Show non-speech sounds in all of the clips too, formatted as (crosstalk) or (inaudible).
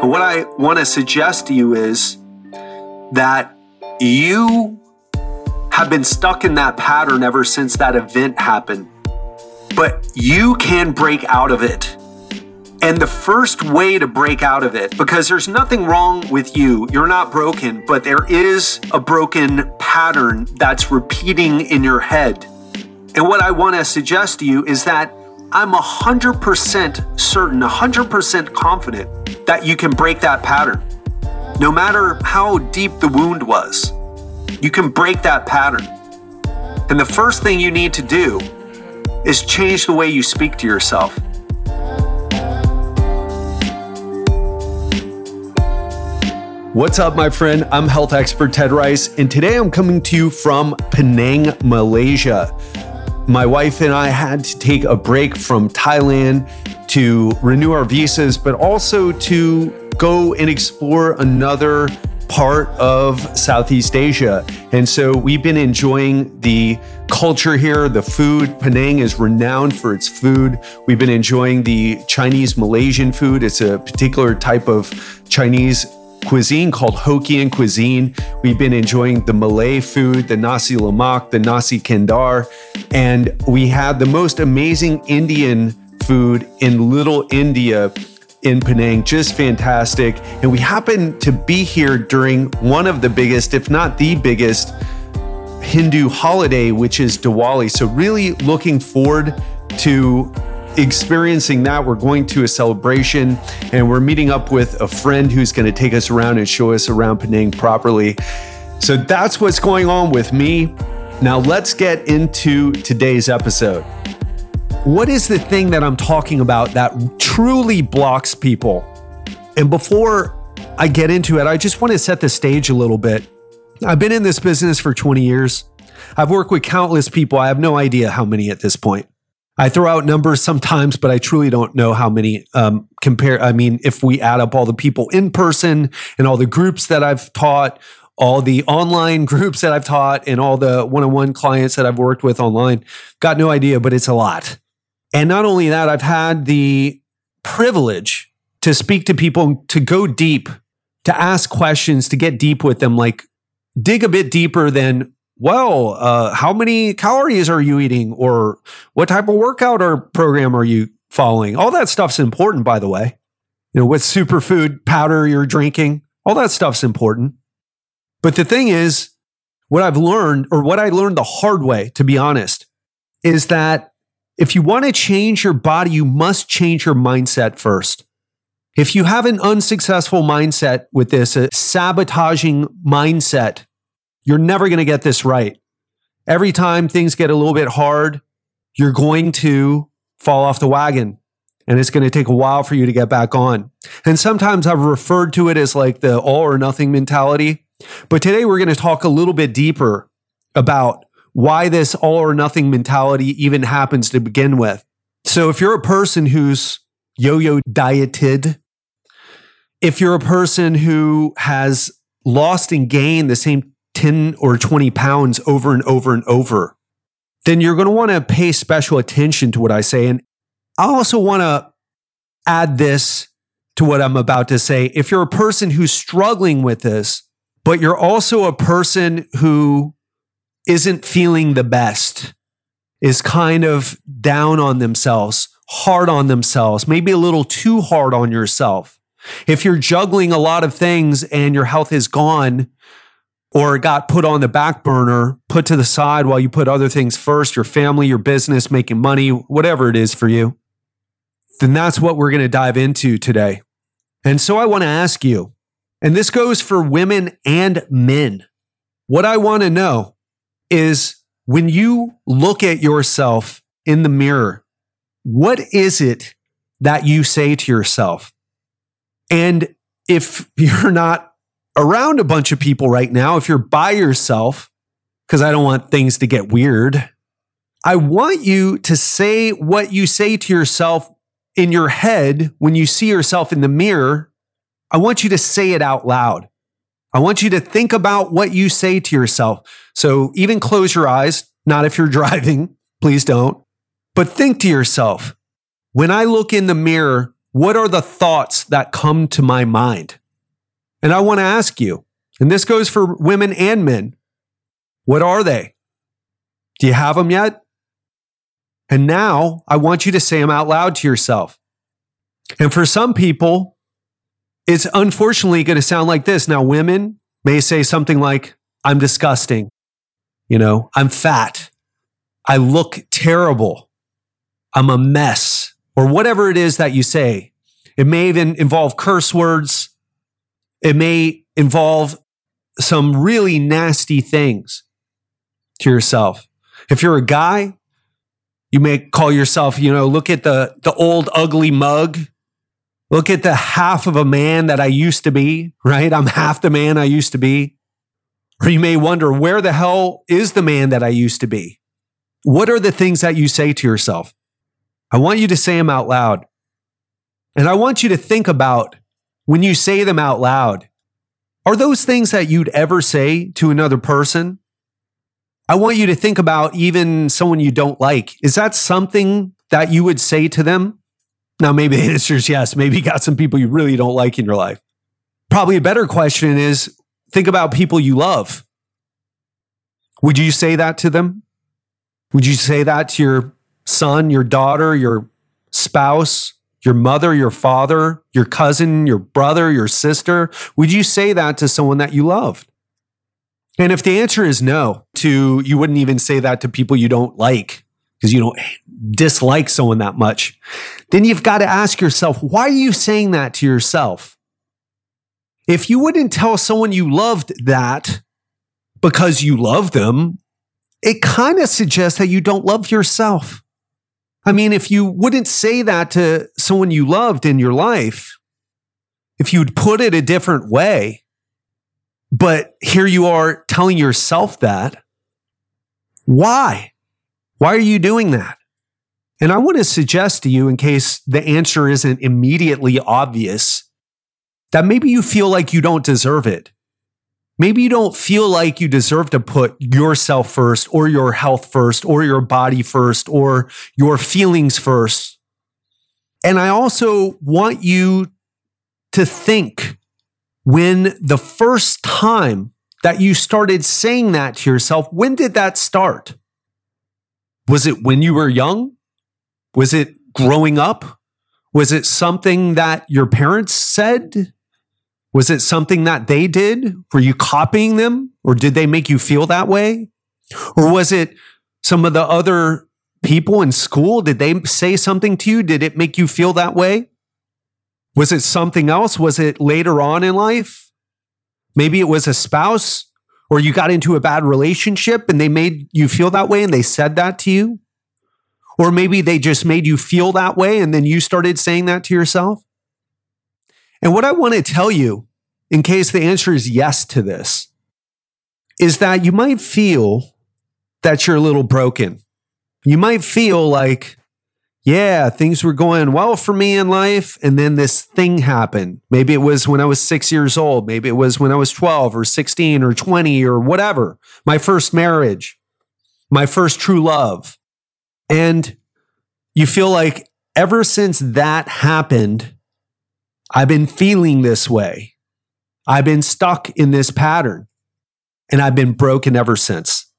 But what I want to suggest to you is that you have been stuck in that pattern ever since that event happened. But you can break out of it. And the first way to break out of it, because there's nothing wrong with you, you're not broken, but there is a broken pattern that's repeating in your head. And what I want to suggest to you is that I'm 100% certain, 100% confident that you can break that pattern. No matter how deep the wound was, you can break that pattern. And the first thing you need to do is change the way you speak to yourself. What's up, my friend? I'm health expert Ted Ryce, and today I'm coming to you from Penang, Malaysia. My wife and I had to take a break from Thailand to renew our visas, but also to go and explore another part of Southeast Asia. And so we've been enjoying the culture here, the food. Penang is renowned for its food. We've been enjoying the Chinese Malaysian food. It's a particular type of Chinese cuisine called Hokkien cuisine. We've been enjoying the Malay food, the nasi lemak, the nasi kandar, and we had the most amazing Indian food in Little India in Penang, just fantastic. And we happen to be here during one of the biggest, if not the biggest, Hindu holiday, which is Diwali. So, really looking forward to experiencing that. We're going to a celebration and we're meeting up with a friend who's going to take us around and show us around Penang properly. So, that's what's going on with me. Now, let's get into today's episode. What is the thing that I'm talking about that truly blocks people? And before I get into it, I just want to set the stage a little bit. I've been in this business for 20 years. I've worked with countless people. I have no idea how many at this point. I throw out numbers sometimes, but I truly don't know how many um, compare. I mean, if we add up all the people in person and all the groups that I've taught, all the online (laughs) groups that I've taught, and all the one on one clients that I've worked with online, got no idea, but it's a lot. And not only that, I've had the privilege to speak to people, to go deep, to ask questions, to get deep with them, like dig a bit deeper than, well, uh, how many calories are you eating? Or what type of workout or program are you following? All that stuff's important, by the way. You know, what superfood powder you're drinking, all that stuff's important. But the thing is, what I've learned, or what I learned the hard way, to be honest, is that if you want to change your body, you must change your mindset first. If you have an unsuccessful mindset with this, a sabotaging mindset, you're never going to get this right. Every time things get a little bit hard, you're going to fall off the wagon and it's going to take a while for you to get back on. And sometimes I've referred to it as like the all or nothing mentality. But today we're going to talk a little bit deeper about why this all or nothing mentality even happens to begin with. So, if you're a person who's yo yo dieted, if you're a person who has lost and gained the same 10 or 20 pounds over and over and over, then you're going to want to pay special attention to what I say. And I also want to add this to what I'm about to say. If you're a person who's struggling with this, but you're also a person who isn't feeling the best, is kind of down on themselves, hard on themselves, maybe a little too hard on yourself. If you're juggling a lot of things and your health is gone or got put on the back burner, put to the side while you put other things first, your family, your business, making money, whatever it is for you, then that's what we're going to dive into today. And so I want to ask you, and this goes for women and men. What I want to know is when you look at yourself in the mirror, what is it that you say to yourself? And if (laughs) you're not around a bunch of people right now, if you're by yourself, because I don't want things to get weird, I want you to say what you say to yourself in your head when you see yourself in the mirror. I want you to say it out loud. I want you to think about what you say to yourself. So even close your eyes, not if you're (laughs) driving, please don't. But think to yourself, when I look in the mirror, what are the thoughts that come to my mind? And I want to ask you, and this goes for women and men, what are they? Do you have them yet? And now I want you to say them out loud to yourself. And for some people, it's unfortunately going to sound like this. Now, women may say something like, I'm disgusting. You know, I'm fat. I look terrible. I'm a mess, or whatever it is that you say. It may even involve curse words. It may involve some really nasty things to yourself. If you're a guy, you may call yourself, you know, look at the, the old ugly mug. Look at the half of a man that I used to be, right? I'm half the man I used to be. Or you may wonder, where the hell is the man that I used to be? What are the things that you say to yourself? I want you to say them out loud. And I want you to think about when you say them out loud, are those things that you'd ever say to another person? I want you to think about even someone you don't like. Is that something that you would say to them? Now, maybe the answer is yes. Maybe you got some people you really don't like in your life. Probably a better question is think about people you love. Would you say that to them? Would you say that to your son, your daughter, your spouse, your mother, your father, your cousin, your brother, your sister? Would you say that to someone that you loved? And if the answer is no, to you wouldn't even say that to people you don't like because you don't dislike someone that much, then you've got to ask yourself, why are you saying that to yourself? If you wouldn't tell someone you loved that because you love them, it kind of suggests that you don't love yourself. I mean, if you wouldn't say that to someone you loved in your life, if you'd put it a different way, but here you are telling yourself that. Why? Why are you doing that? And I want to suggest to you, in case the answer isn't immediately obvious, that maybe you feel like you don't deserve it. Maybe you don't feel like you deserve to put yourself first, or your health first, or your body first, or your feelings first. And I also want you to think when the first time that you started saying that to yourself, when did that start? Was it when you were young? Was it growing up? Was it something that your parents said? Was it something that they did? Were you copying them or did they make you feel that way? Or was it some of the other people in school? Did they say something to you? Did it make you feel that way? Was it something else? Was it later on in life? Maybe it was a spouse or you got into a bad relationship and they made you feel that way and they said that to you. Or maybe they just made you feel that way and then you started saying that to yourself. And what I want to tell you, in case the answer is yes to this, is that you might feel that you're a little broken. You might feel like yeah, things were going well for me in life. And then this thing happened. Maybe it was when I was six years old. Maybe it was when I was 12 or 16 or 20 or whatever. My first marriage, my first true love. And you feel like ever since that happened, I've been feeling this way. I've been stuck in this pattern and I've been broken ever since.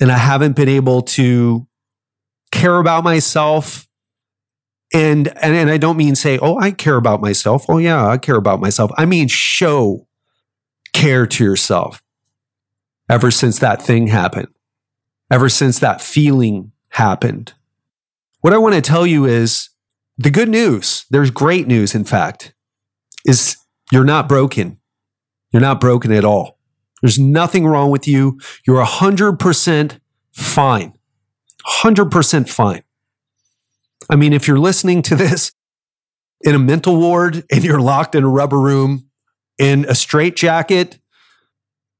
And I haven't been able to care about myself and, and and I don't mean say, "Oh, I care about myself." Oh yeah, I care about myself. I mean show care to yourself. Ever since that thing happened. Ever since that feeling happened. What I want to tell you is the good news, there's great news in fact, is you're not broken. You're not broken at all. There's nothing wrong with you. You're 100% fine. 100% fine. I mean, if you're listening to this in a mental ward and you're locked in a rubber room in a straitjacket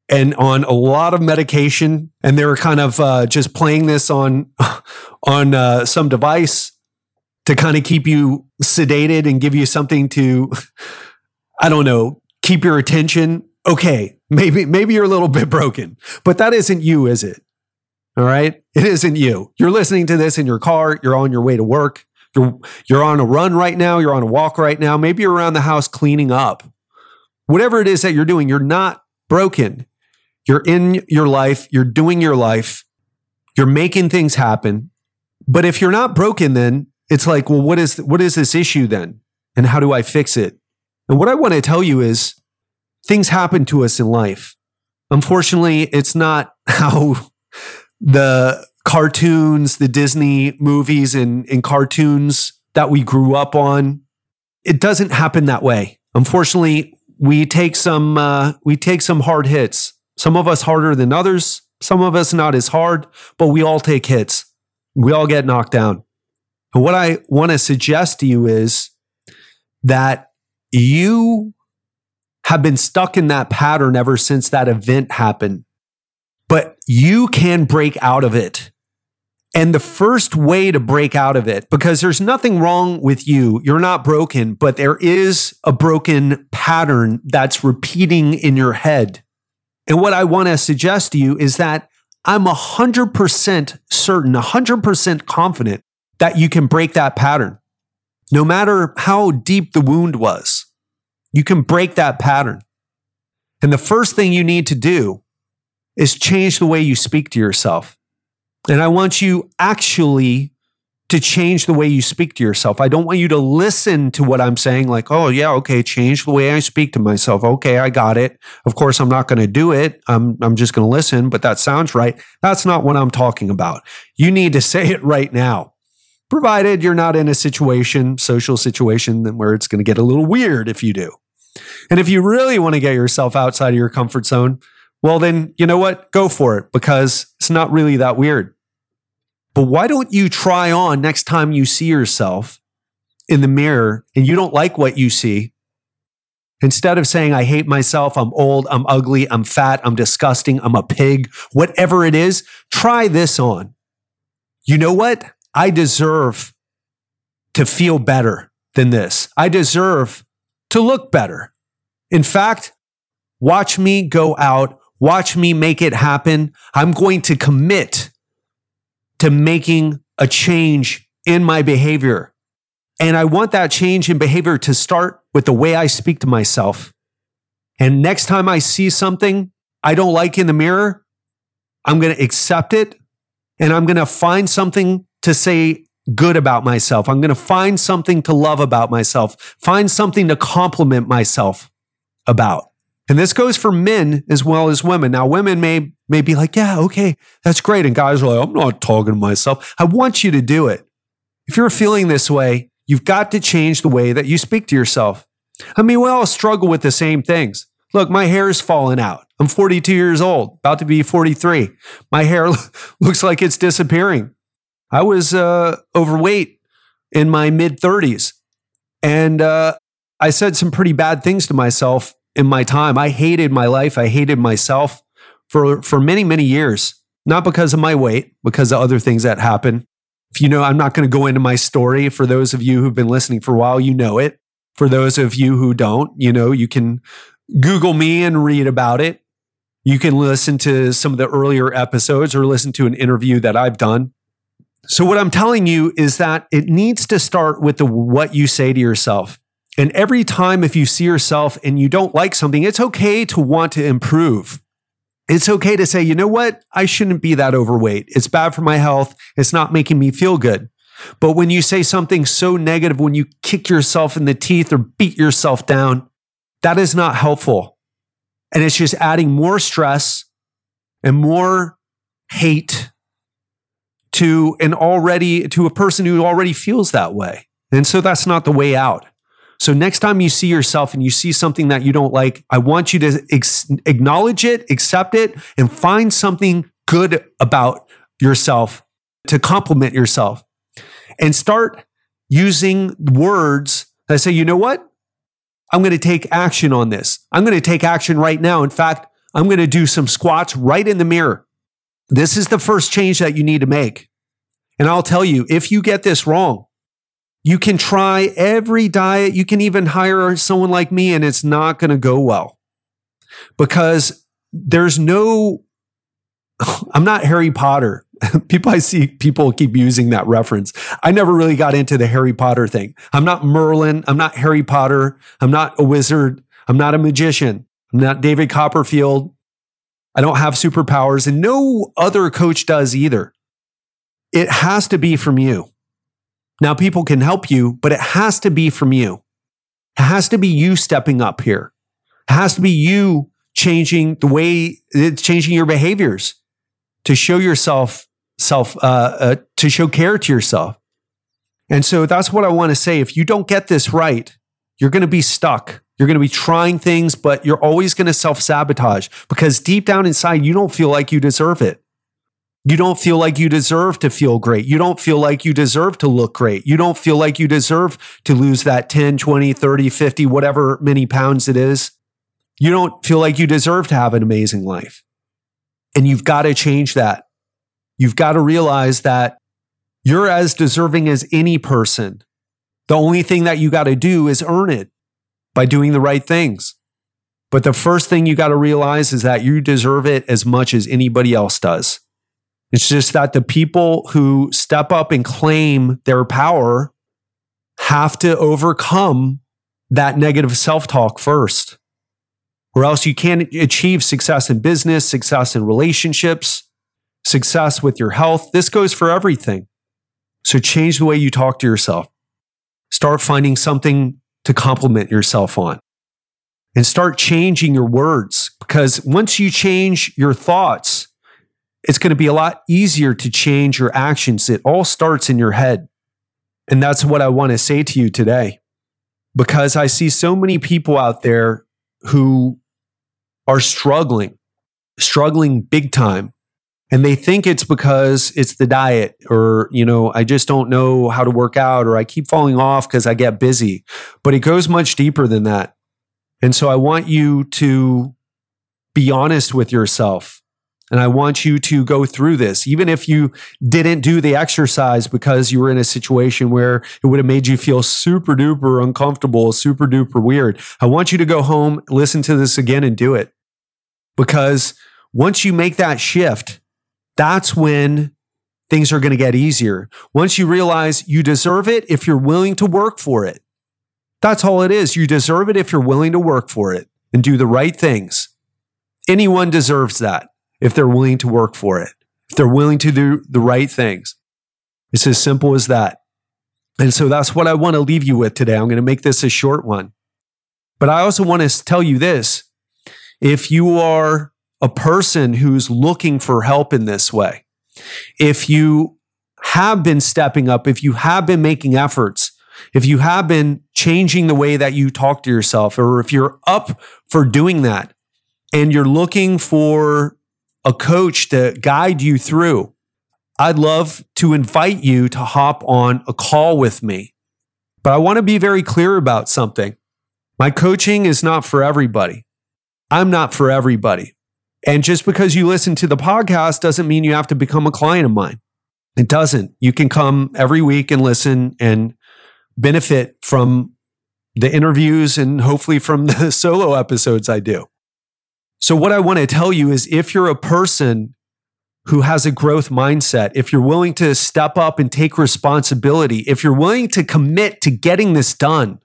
and on a lot of medication, and they're kind of uh, just playing this on (laughs) on uh, some device to kind of keep you sedated and give you something to, (laughs) I don't know, keep your attention. Okay, maybe maybe you're a little bit broken, but that isn't you, is it? All right. It isn't you. You're listening to this in your car. You're on your way to work. You're, you're on a run right now. You're on a walk right now. Maybe you're around the house cleaning up. Whatever it is that you're doing, you're not broken. You're in your life. You're doing your life. You're making things happen. But if you're not broken, then it's like, well, what is, what is this issue then? And how do I fix it? And what I want to tell you is things happen to us in life. Unfortunately, it's not (laughs) how the cartoons, the Disney movies and, and cartoons that we grew up on. It doesn't happen that way. Unfortunately, we take some uh, we take some hard hits. Some of us harder than others. Some of us not as hard, but we all take hits. We all get knocked down. And what I want to suggest to you is that you have been stuck in that pattern ever since that event happened, but you can break out of it. And the first way to break out of it, because there's nothing wrong with you, you're not broken, but there is a broken pattern that's repeating in your head. And what I want to suggest to you is that I'm 100% certain, 100% confident that you can break that pattern. No matter how deep the wound was, you can break that pattern. And the first thing you need to do is change the way you speak to yourself. And I want you actually to change the way you speak to yourself. I don't want you to listen to what I'm saying, like, oh, yeah, okay, change the way I speak to myself. Okay, I got it. Of course, I'm not going to do it. I'm, I'm just going to listen, but that sounds right. That's not what I'm talking about. You need to (laughs) say it right now, provided you're not in a situation, social situation, where it's going to get a little weird if you do. And if you really want to get yourself outside of your comfort zone, well, then you know what? Go for it because it's not really that weird. But why don't you try on next time you see yourself in the mirror and you don't like what you see? Instead of saying, I hate myself, I'm old, I'm ugly, I'm fat, I'm disgusting, I'm a pig, whatever it is, try this on. You know what? I deserve to feel better than this. I deserve to look better. In fact, watch me go out, watch me make it happen. I'm going to commit to making a change in my behavior. And I want that change in behavior to start with the way I speak to myself. And next time I see something I don't like in the mirror, I'm going to accept it and I'm going to find something to say good about myself. I'm going to find something to love about myself, find something to compliment myself about. And this goes for men as well as women. Now, women may, may be like, yeah, okay, that's great. And guys are like, I'm not talking to myself. I want you to do it. If you're feeling this way, you've got to change the way that you speak to yourself. I mean, we all struggle with the same things. Look, my hair is falling out. I'm 42 years old, about to be 43. My hair (laughs) looks like it's disappearing. I was uh, overweight in my mid 30s. And uh, I said some pretty bad things to myself in my time. I hated my life. I hated myself for, for many, many years, not because of my weight, because of other things that happened. If you know, I'm not going to go into my story. For those of you who've been listening for a while, you know it. For those of you who don't, you know, you can Google me and read about it. You can listen to some of the earlier episodes or listen to an interview that I've done. So what I'm telling you is that it needs to start with the what you say to yourself. And every time, if you see yourself and you don't like something, it's okay to want to improve. It's okay to say, you know what? I shouldn't be that overweight. It's bad for my health. It's not making me feel good. But when you say something so negative, when you kick yourself in the teeth or beat yourself down, that is not helpful. And it's just adding more stress and more hate to an already, to a person who already feels that way. And so that's not the way out. So next time you see yourself and you see something that you don't like, I want you to ex- acknowledge it, accept it, and find something good about yourself to compliment yourself and start using words that say, you know what? I'm going to take action on this. I'm going to take action right now. In fact, I'm going to do some squats right in the mirror. This is the first change that you need to make. And I'll tell you, if you get this wrong, you can try every diet. You can even hire someone like me, and it's not going to go well because there's no, (laughs) I'm not Harry Potter. (laughs) people I see people keep using that reference. I never really got into the Harry Potter thing. I'm not Merlin. I'm not Harry Potter. I'm not a wizard. I'm not a magician. I'm not David Copperfield. I don't have superpowers, and no other coach does either. It has to be from you. Now, people can help you, but it has to be from you. It has to be you stepping up here. It has to be you changing the way, it's changing your behaviors to show yourself self, uh, uh, to show care to yourself. And so that's what I want to say. If you don't get this right, you're going to be stuck. You're going to be trying things, but you're always going to self sabotage because deep down inside, you don't feel like you deserve it. You don't feel like you deserve to feel great. You don't feel like you deserve to look great. You don't feel like you deserve to lose that 10, 20, 30, 50, whatever many pounds it is. You don't feel like you deserve to have an amazing life. And you've got to change that. You've got to realize that you're as deserving as any person. The only thing that you got to do is earn it by doing the right things. But the first thing you got to realize is that you deserve it as much as anybody else does. It's just that the people who step up and claim their power have to overcome that negative self talk first or else you can't achieve success in business, success in relationships, success with your health. This goes for everything. So change the way you talk to yourself. Start finding something to compliment yourself on and start changing your words because once you change your thoughts, it's going to be a lot easier to change your actions. It all starts in your head. And that's what I want to say to you today because I see so many people out there who are struggling, struggling big time. And they think it's because it's the diet, or, you know, I just don't know how to work out, or I keep falling off because I get busy. But it goes much deeper than that. And so I want you to be honest with yourself. And I want you to go through this, even if you didn't do the exercise because you were in a situation where it would have made you feel super duper uncomfortable, super duper weird. I want you to go home, listen to this again, and do it. Because once you make that shift, that's when things are going to get easier. Once you realize you deserve it if you're willing to work for it. That's all it is. You deserve it if you're willing to work for it and do the right things. Anyone deserves that if they're willing to work for it, if they're willing to do the right things. It's as simple as that. And so that's what I want to leave you with today. I'm going to make this a short one. But I also want to tell you this if you are a person who's looking for help in this way, if you have been stepping up, if you have been making efforts, if you have been changing the way that you talk to yourself, or if you're up for doing that and you're looking for a coach to guide you through, I'd love to invite you to hop on a call with me. But I want to be very clear about something. My coaching is not for everybody. I'm not for everybody. And just because you listen to the podcast doesn't mean you have to become a client of mine. It doesn't. You can come every week and listen and benefit from the interviews and hopefully from the (laughs) solo episodes I do. So, what I want to tell you is if you're a person who has a growth mindset, if you're willing to step up and take responsibility, if you're willing to commit to getting this done,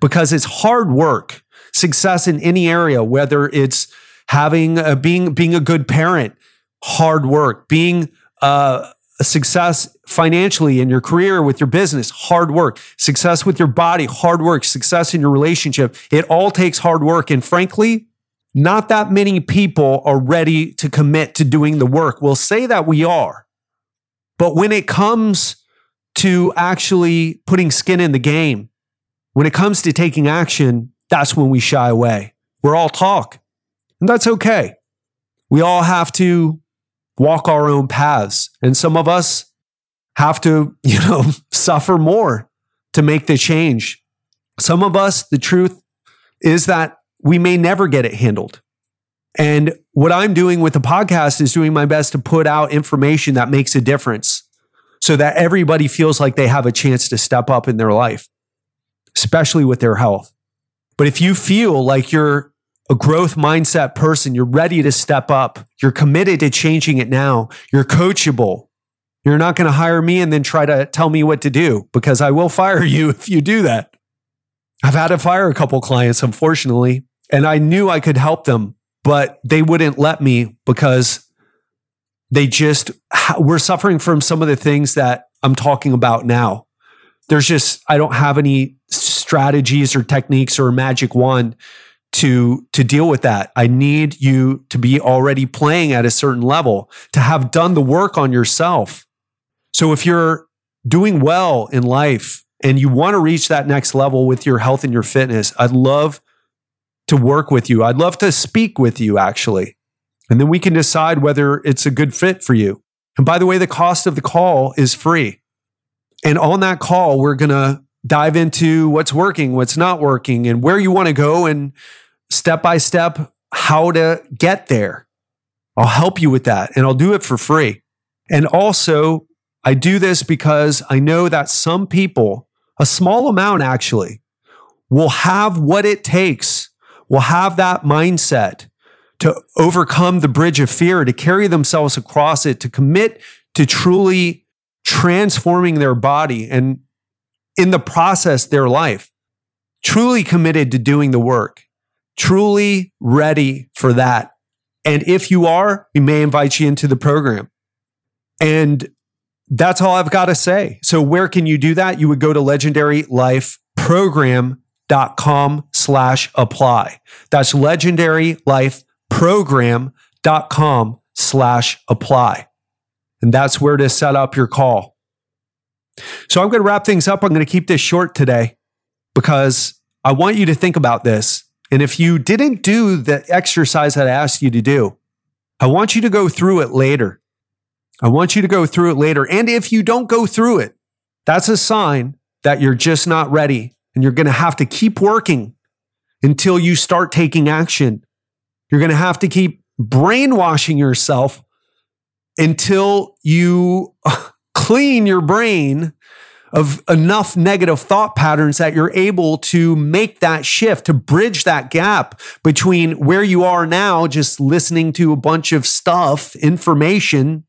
because it's hard work, success in any area, whether it's having a, being being a good parent, hard work, being uh, a success financially in your career with your business, hard work, success with your body, hard work, success in your relationship. It all takes hard work, and frankly. Not that many people are ready to commit to doing the work. We'll say that we are. But when it comes to actually putting skin in the game, when it comes to taking action, that's when we shy away. We're all talk, and that's okay. We all have to walk our own paths, and some of us have to, (laughs) you know, suffer more to make the change. Some of us, the truth is that we may never get it handled. And what I'm doing with the podcast is doing my best to put out information that makes a difference so that everybody feels like they have a chance to step up in their life, especially with their health. But if you feel like you're a growth mindset person, you're ready to step up, you're committed to changing it now, you're coachable, You're not going to hire me and then try to tell me what to do because I will fire (laughs) you if you do that. I've had to fire a couple clients, unfortunately, and I knew I could help them, but they wouldn't let me because they just we're suffering from some of the things that I'm talking about now. There's just I don't have any strategies or techniques or magic wand to to deal with that. I need you to be already playing at a certain level, to have done the work on yourself. So if you're doing well in life and you want to reach that next level with your health and your fitness, I'd love to work with you. I'd love to speak with you actually. And then we can decide whether it's a good fit for you. And by the way, the cost of the call is free. And on that call, we're going to dive into what's working, what's not working, and where you want to go, and step by step how to get there. I'll help you with that, and I'll do it for free. And also, I do this because I know that some people, a small amount actually, will have what it takes, will have that mindset to overcome the bridge of fear, to carry themselves across it, to commit to truly transforming their body and in the process their life. Truly committed to doing the work, truly ready for that. And if you are, we may invite you into the program. And that's all I've got to say. So where can you do that? You would go to legendarylifeprogram.com slash apply. That's legendarylifeprogram.com slash apply. And that's where to set up your call. So I'm going to wrap things up. I'm going to keep this short today because I want you to think about this. And if you didn't do the exercise that I asked you to do, I want you to go through it later. I want you to go through it later. And if you don't go through it, that's a sign that you're just not ready and you're going to have to keep working until you start taking action. You're going to have to keep brainwashing yourself until you (laughs) clean your brain of enough negative thought patterns that you're able to make that shift, to bridge that gap between where you are now, just listening to a bunch of stuff, information,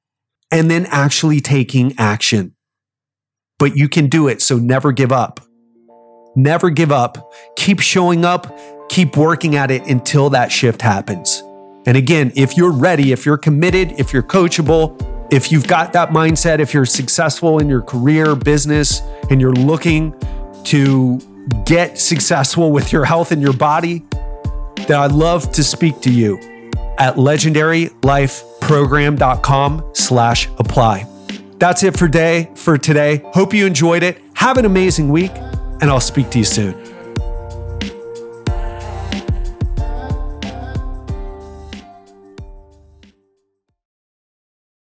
and then actually taking action. But you can do it. So never give up. Never give up. Keep showing up. Keep working at it until that shift happens. And again, if you're ready, if you're committed, if you're coachable, if you've got that mindset, if you're successful in your career, business, and you're looking to get successful with your health and your body, then I'd love to speak to you at legendarylifeprogram.com slash apply. That's it for day for today. Hope you enjoyed it. Have an amazing week, and I'll speak to you soon.